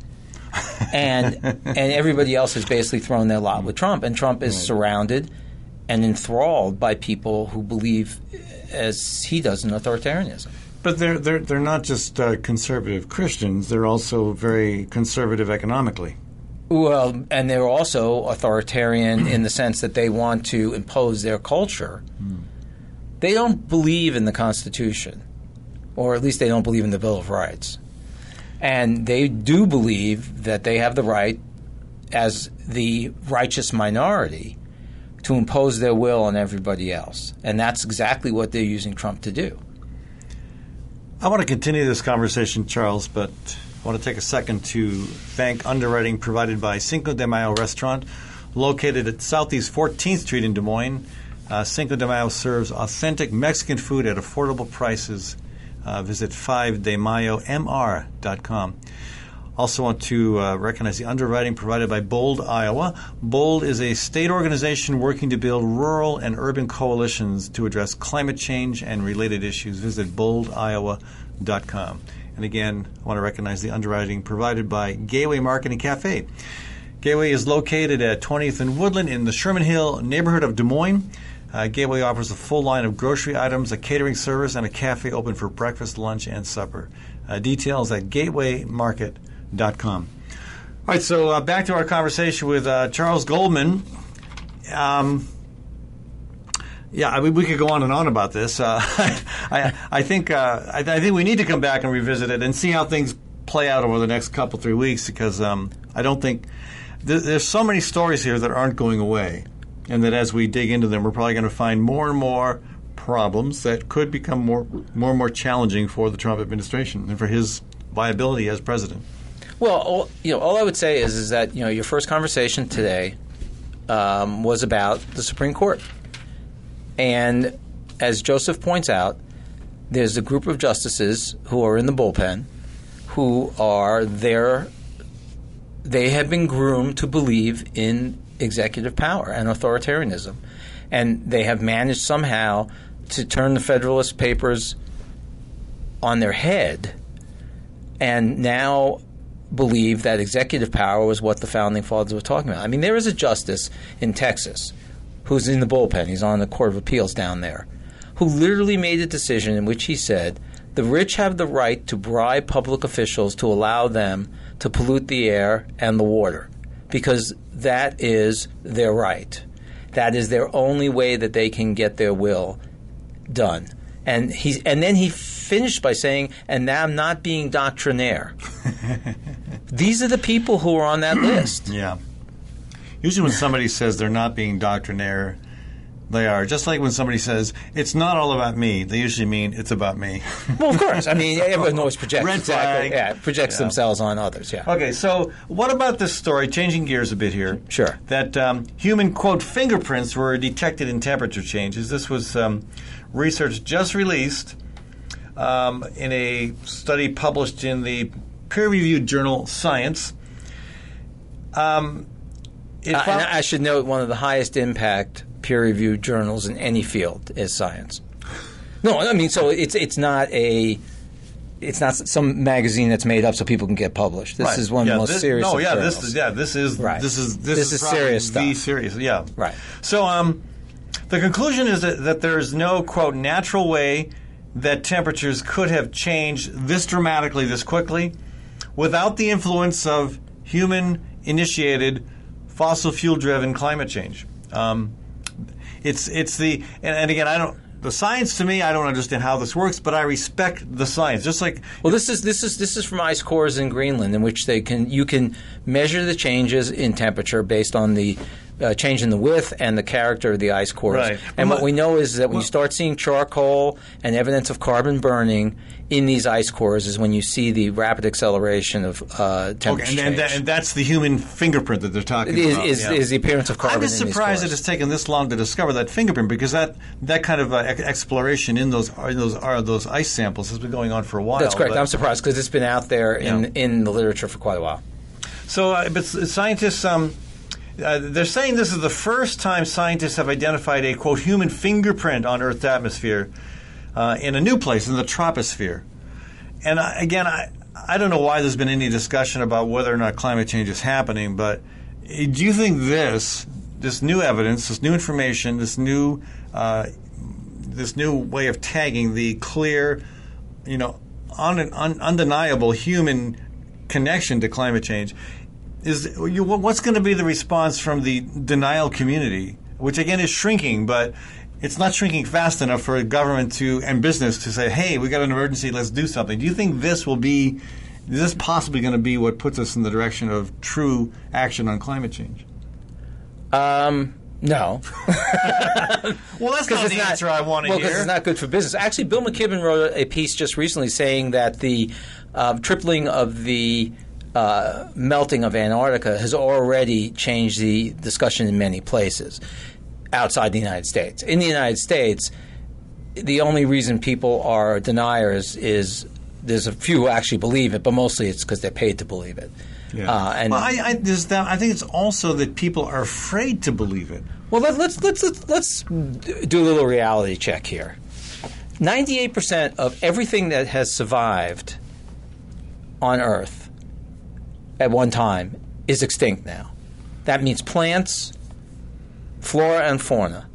and and everybody else has basically thrown their lot with Trump, and Trump is surrounded and enthralled by people who believe, as he does, in authoritarianism. But they're they're they're not just uh, conservative Christians. They're also very conservative economically. Well, and they're also authoritarian in the sense that they want to impose their culture. They don't believe in the Constitution, or at least they don't believe in the Bill of Rights. And they do believe that they have the right, as the righteous minority, to impose their will on everybody else. And that's exactly what they're using Trump to do. I want to continue this conversation, Charles, but I want to take a second to thank underwriting provided by Cinco de Mayo Restaurant, located at Southeast 14th Street in Des Moines. Uh, Cinco de Mayo serves authentic Mexican food at affordable prices. Uh, visit 5demayomr.com. Also, want to uh, recognize the underwriting provided by Bold, Iowa. Bold is a state organization working to build rural and urban coalitions to address climate change and related issues. Visit boldiowa.com. And again, I want to recognize the underwriting provided by Gateway Marketing Cafe. Gateway is located at 20th and Woodland in the Sherman Hill neighborhood of Des Moines. Uh, Gateway offers a full line of grocery items, a catering service, and a cafe open for breakfast, lunch, and supper. Uh, details at gatewaymarket.com. All right, so uh, back to our conversation with uh, Charles Goldman. Um, yeah, I mean, we could go on and on about this. Uh, I, I think uh, I, I think we need to come back and revisit it and see how things play out over the next couple three weeks because um, I don't think th- there's so many stories here that aren't going away, and that as we dig into them, we're probably going to find more and more problems that could become more more and more challenging for the Trump administration and for his viability as president. Well, all, you know, all I would say is is that you know your first conversation today um, was about the Supreme Court, and as Joseph points out, there's a group of justices who are in the bullpen, who are there. They have been groomed to believe in executive power and authoritarianism, and they have managed somehow to turn the Federalist Papers on their head and now believe that executive power was what the founding fathers were talking about. I mean, there is a justice in Texas who's in the bullpen. He's on the Court of Appeals down there, who literally made a decision in which he said the rich have the right to bribe public officials to allow them to pollute the air and the water because that is their right. That is their only way that they can get their will done. And he and then he finished by saying, "And now I'm not being doctrinaire." These are the people who are on that list. Yeah. Usually, when somebody says they're not being doctrinaire, they are. Just like when somebody says it's not all about me, they usually mean it's about me. Well, of course. I mean, everyone always projects Red exactly. Yeah, projects Yeah. themselves on others. Yeah. Okay, so what about this story? Changing gears a bit here. Sure. That um, human quote fingerprints were detected in temperature changes. This was um, research just released um, in a study published in the peer-reviewed journal Science. Um, it Uh, and I should note one of the highest impact peer-reviewed journals in any field is Science. No, I mean, so it's it's not a. It's not some magazine that's made up so people can get published. This Right. is one of the most this- serious. No, yeah, journals. this is yeah, this is Right. this is this, This is probably serious the stuff. serious, yeah, Right. So, um, the conclusion is that, that there is no quote natural way that temperatures could have changed this dramatically, this quickly, without the influence of human-initiated, fossil fuel-driven climate change. Um, it's it's the and, and again, I don't. The science to me, I don't understand how this works, but I respect the science. Just like Well, this is this is this is from ice cores in Greenland, in which they can you can measure the changes in temperature based on the uh, change in the width and the character of the ice cores. Right. And Well, what we know is that when well- you start seeing charcoal and evidence of carbon burning in these ice cores, is when you see the rapid acceleration of uh, temperature Okay, and, and, that, change. and that's the human fingerprint that they're talking is, about. is, yeah. is the appearance of carbon. I'm just in these surprised that it's taken this long to discover that fingerprint because that that kind of uh, exploration in those in those are those ice samples has been going on for a while. That's correct. but- I'm surprised because it's been out there in, Yeah. in the literature for quite a while. So, uh, but scientists, um, uh, they're saying this is the first time scientists have identified a quote human fingerprint on Earth's atmosphere uh, in a new place in the troposphere. And I, again, I I don't know why there's been any discussion about whether or not climate change is happening, but uh, do you think this this new evidence, this new information, this new uh, this new way of tagging the clear, you know, un, un, undeniable human connection to climate change is you, what's going to be the response from the denial community, which again is shrinking, but it's not shrinking fast enough for a government to and business to say, "Hey, we got an emergency, let's do something." Do you think this will be? Is this possibly going to be what puts us in the direction of true action on climate change? Um, no. Well, that's not the answer I want to well, hear. because it's not good for business. Actually, Bill McKibben wrote a piece just recently saying that the uh, tripling of the uh, melting of Antarctica has already changed the discussion in many places outside the United States. In the United States, the only reason people are deniers is there's a few who actually believe it, but mostly it's because they're paid to believe it. Uh, and well, I, I, there's that, I think it's also that people are afraid to believe it. Well, let, let's let's let's let's do a little reality check here. Ninety-eight percent of everything that has survived on Earth at one time is extinct now. That means plants, flora, and fauna.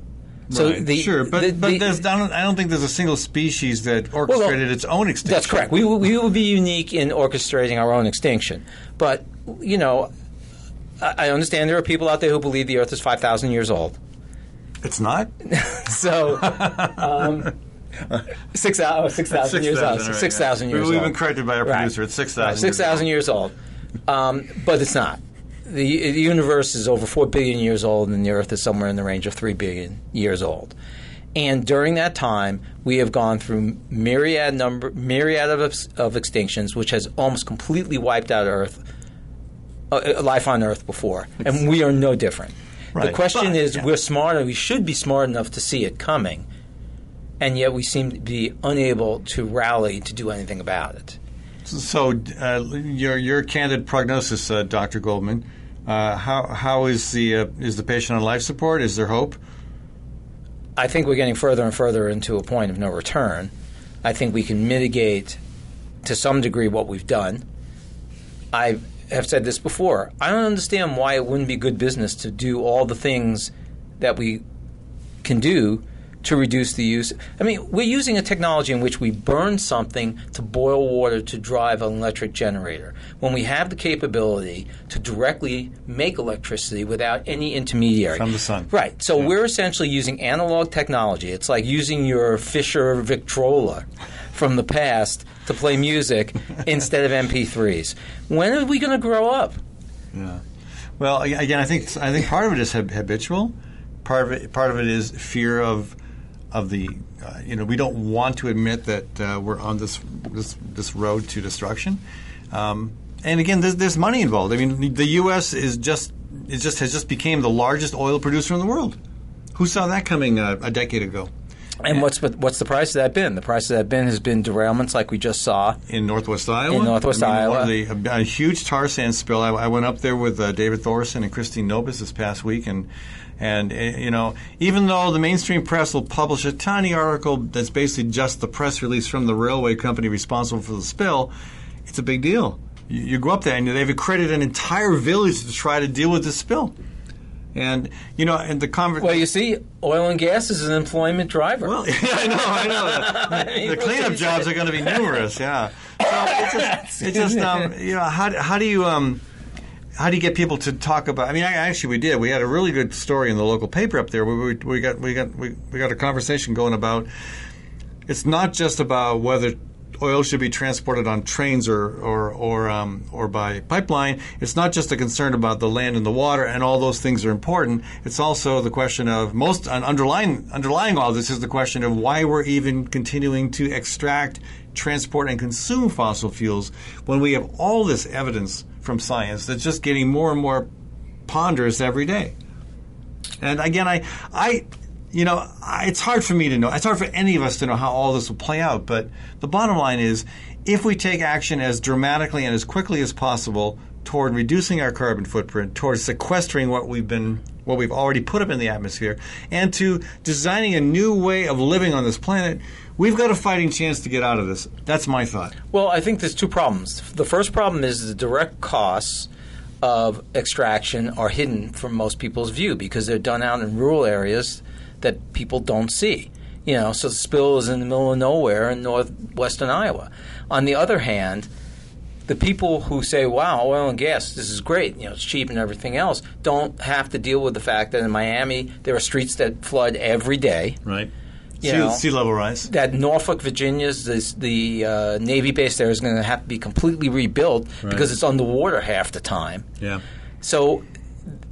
So Right. the sure, but the- but the- there's, I, don't, I don't think there's a single species that orchestrated its own extinction. That's correct. We will, we will be unique in orchestrating our own extinction. But, you know, I I understand there are people out there who believe the Earth is 5,000 years old. It's not. So, um, six, thou- oh, 6,000 years old. right, 6,000 yeah. years We've been corrected by our Right. producer. It's 6,000 Right, years 6,000 years old. Um, but it's not. The, the universe is over 4 billion years old, and the Earth is somewhere in the range of 3 billion years old. And during that time, we have gone through myriad number, myriad of, of extinctions, which has almost completely wiped out Earth, uh, life on Earth before, and we are no different. The question But- is, yeah. we're smart, and we should be smart enough to see it coming, and yet we seem to be unable to rally to do anything about it. So, uh, your your candid prognosis, uh, Doctor Goldman. Uh, how how is the is the patient on life support? Is there hope? I think we're getting further and further into a point of no return. I think we can mitigate to some degree what we've done. I have said this before. I don't understand why it wouldn't be good business to do all the things that we can do to reduce the use. I mean, we're using a technology in which we burn something to boil water to drive an electric generator. When we have the capability to directly make electricity without any intermediary. From the sun. Right. So we're essentially using analog technology. It's like using your Fisher Victrola from the past to play music instead of MP3s. When are we going to grow up? Yeah. Well, again, I think I think part of it is hab- habitual. Part of it, part of it is fear of of the. Uh, you know, we don't want to admit that uh, we're on this this this road to destruction. Um, and again, there's, there's money involved. I mean, the U.S. is just it just has just became the largest oil producer in the world. Who saw that coming uh, a decade ago? And what's what's the price of that been? The price of that been has been derailments like we just saw. in Northwest Iowa. In Northwest I mean, Iowa. the- a, a huge tar sand spill. I, I went up there with uh, David Thorson and Christine Nobiss this past week, and and uh, you know, even though the mainstream press will publish a tiny article that's basically just the press release from the railway company responsible for the spill, it's a big deal. You, you go up there and they've accredited an entire village to try to deal with this spill. And you know, and the conver- Well, you see, oil and gas is an employment driver. well, yeah, I know, I know. The, mean, the cleanup jobs are going to be numerous. Yeah. So it's just, it's just um, you know, how, how do you um, how do you get people to talk about? I mean, I, actually, we did. We had a really good story in the local paper up there. We, we, we got we got we, we got a conversation going about. It's not just about whether oil should be transported on trains or or or, um, or by pipeline. It's not just a concern about the land and the water, and all those things are important. It's also the question of most underlying underlying all this is the question of why we're even continuing to extract, transport, and consume fossil fuels when we have all this evidence from science that's just getting more and more ponderous every day. And again, I, I, you know, I, it's hard for me to know. It's hard for any of us to know how all this will play out. But the bottom line is, if we take action as dramatically and as quickly as possible toward reducing our carbon footprint, toward sequestering what we've been, what we've already put up in the atmosphere, and to designing a new way of living on this planet, we've got a fighting chance to get out of this. That's my thought. Well, I think there's two problems. The first problem is the direct costs of extraction are hidden from most people's view because they're done out in rural areas that people don't see. You know, so the spill is in the middle of nowhere in northwestern Iowa. On the other hand, the people who say, "Wow, oil and gas, this is great. You know, it's cheap and everything else," don't have to deal with the fact that in Miami there are streets that flood every day Right. You sea, know. sea level rise. that Norfolk, Virginia's this, the uh, Navy base there is going to have to be completely rebuilt Right. because it's underwater half the time. Yeah. So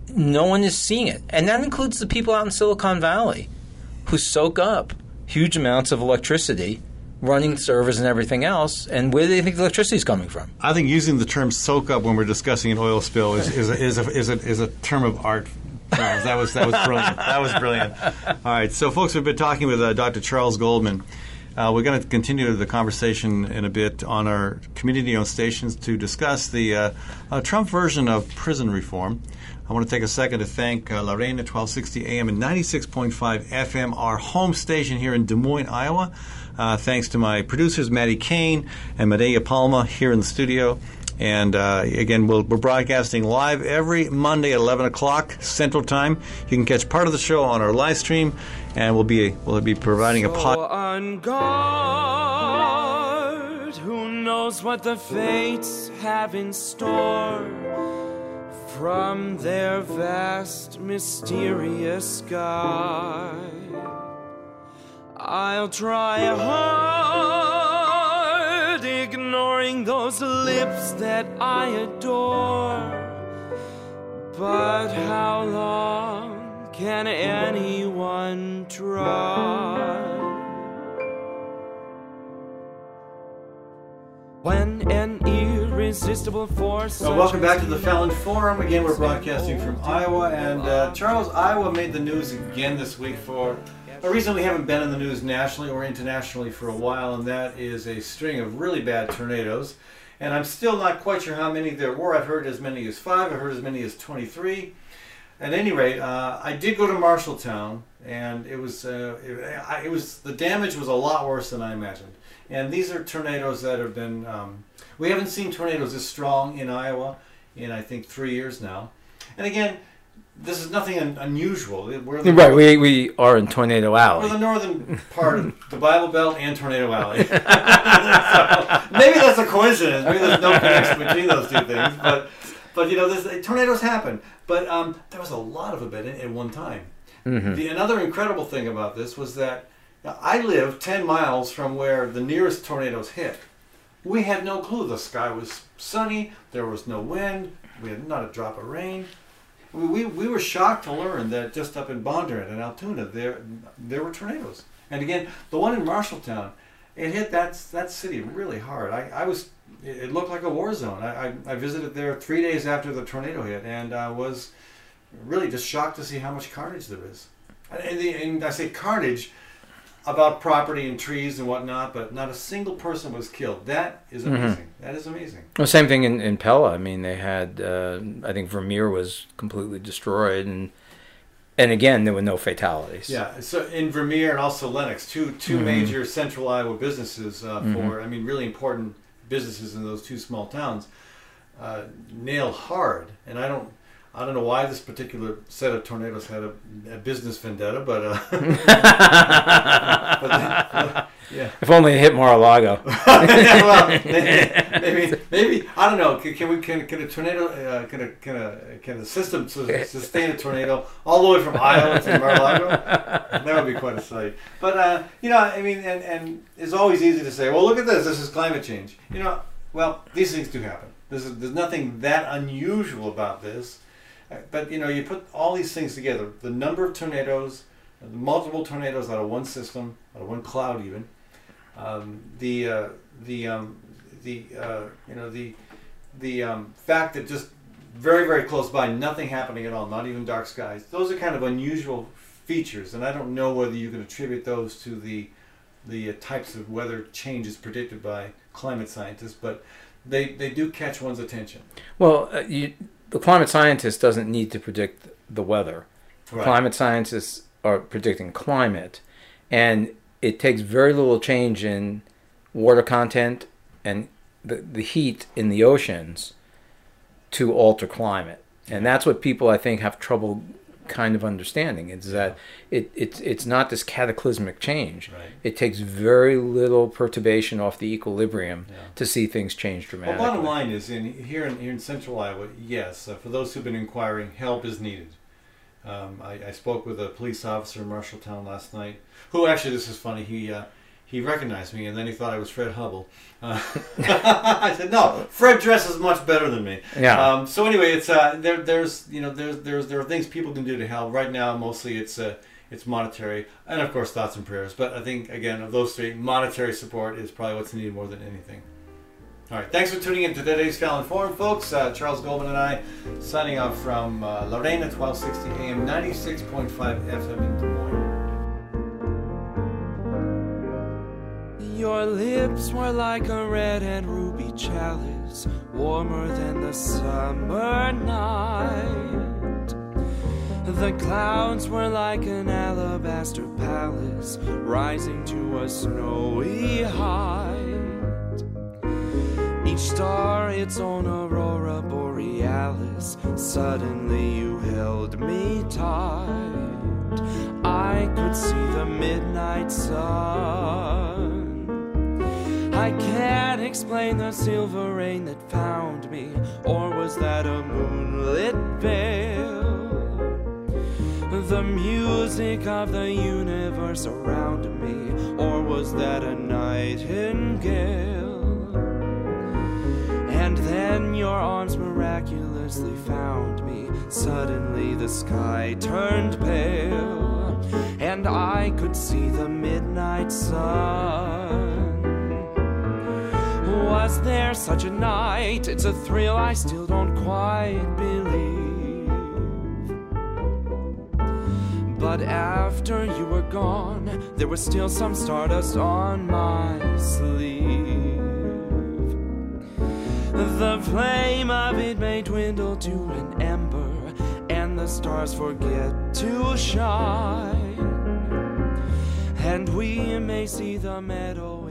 no one is seeing it, and that includes the people out in Silicon Valley who soak up huge amounts of electricity, running servers and everything else. And where do they think the electricity is coming from? I think using the term "soak up" when we're discussing an oil spill is, is, a, is, a, is, a, is a term of art. That was that was brilliant. That was brilliant. All right, so folks, we've been talking with uh, Dr. Charles Goldman. Uh, we're going to continue the conversation in a bit on our community-owned stations to discuss the uh, uh, Trump version of prison reform. I want to take a second to thank uh, La Reina 1260 AM and 96.5 FM, our home station here in Des Moines, Iowa. Uh, thanks to my producers, Maddie Kane and Medea Palma here in the studio. And uh, again, we'll, we're broadcasting live every Monday at 11 o'clock Central Time. You can catch part of the show on our live stream, and we'll be we'll be providing a pod. On guard, who knows what the fates have in store from their vast, mysterious sky. I'll try hard, ignoring those lips that I adore. But how long can anyone try? When an irresistible force. Well, welcome back to the Fallon Forum. Again, we're broadcasting from Iowa, and uh, Charles, Iowa made the news again this week for a reason we haven't been in the news nationally or internationally for a while, and that is a string of really bad tornadoes. And I'm still not quite sure how many there were. I've heard as many as five. I've heard as many as 23. At any rate, uh, I did go to Marshalltown, and it was uh, it, it was the damage was a lot worse than I imagined. And these are tornadoes that have been. Um, we haven't seen tornadoes this strong in Iowa in I think three years now. And again, this is nothing un- unusual. We're the, Right, we, we are in Tornado Alley. we're the northern part of the Bible Belt and Tornado Alley. So, maybe that's a coincidence. Maybe there's no connection between those two things. But but you know, this, tornadoes happen. But um, there was a lot of them at, at one time. The another incredible thing about this was that I live 10 miles from where the nearest tornadoes hit. We had no clue. The sky was sunny. There was no wind. We had not a drop of rain. We, we, we were shocked to learn that just up in Bondurant and Altoona, there there were tornadoes. And again, the one in Marshalltown, it hit that that city really hard. I, I was it looked like a war zone. I, I, I visited there three days after the tornado hit, and I was really just shocked to see how much carnage there is. And, and, the, and I say carnage about property and trees and whatnot, but not a single person was killed. That is amazing. That is amazing. Well, same thing in, in Pella. I mean, they had, uh, I think Vermeer was completely destroyed. And and again, there were no fatalities. Yeah, so in Vermeer and also Lennox, two 2 major central Iowa businesses uh, for, I mean, really important businesses in those two small towns, uh, nailed hard. And I don't, I don't know why this particular set of tornadoes had a, a business vendetta, but, uh, but yeah. If only it hit Mar-a-Lago. yeah, well, maybe, maybe, maybe I don't know. Can, can we can, can a tornado uh, can a can a can a system su- sustain a tornado all the way from Iowa to Mar-a-Lago? That would be quite a sight. But uh, you know, I mean, and and it's always easy to say, well, look at this. This is climate change. You know, well, these things do happen. There's there's nothing that unusual about this. But you know, you put all these things together. The number of tornadoes, the multiple tornadoes out of one system, out of one cloud, even um, the uh, the um, the uh, you know the the um, fact that just very very close by, nothing happening at all, not even dark skies. Those are kind of unusual features, and I don't know whether you can attribute those to the the uh, types of weather changes predicted by climate scientists, but they they do catch one's attention. Well, uh, you, the climate scientist doesn't need to predict the weather. Right. Climate scientists are predicting climate, and it takes very little change in water content and the, the heat in the oceans to alter climate. And that's what people, I think, have trouble kind of understanding is that it, it's it's not this cataclysmic change. Right. It takes very little perturbation off the equilibrium Yeah. to see things change Well, dramatically. bottom line is, in here in here in Central Iowa, yes. Uh, for those who've been inquiring, help is needed. Um, I, I spoke with a police officer in Marshalltown last night, who actually, this is funny. He uh, he recognized me, and then he thought I was Fred Hubbell. Uh, I said, "No, Fred dresses much better than me." Yeah. Um, so anyway, it's uh, there. There's you know there's there's there are things people can do to help. Right now, mostly it's uh, it's monetary, and of course thoughts and prayers. But I think again of those three, monetary support is probably what's needed more than anything. All right, thanks for tuning in to today's Fallon Forum, folks. Uh, Charles Goldman and I signing off from uh, La Reina, 1260 AM, 96.5 FM in Des Moines. Your lips were like a red and ruby chalice, warmer than the summer night. The clouds were like an alabaster palace, rising to a snowy height. Each star its own aurora borealis. Suddenly you held me tight. I could see the midnight sun. Can't explain the silver rain that found me, or was that a moonlit veil? The music of the universe around me, or was that a nightingale? And then your arms miraculously found me. Suddenly the sky turned pale, and I could see the midnight sun. Was there such a night? It's a thrill I still don't quite believe. But after you were gone, there was still some stardust on my sleeve. The flame of it may dwindle to an ember, and the stars forget to shine. And we may see the meadow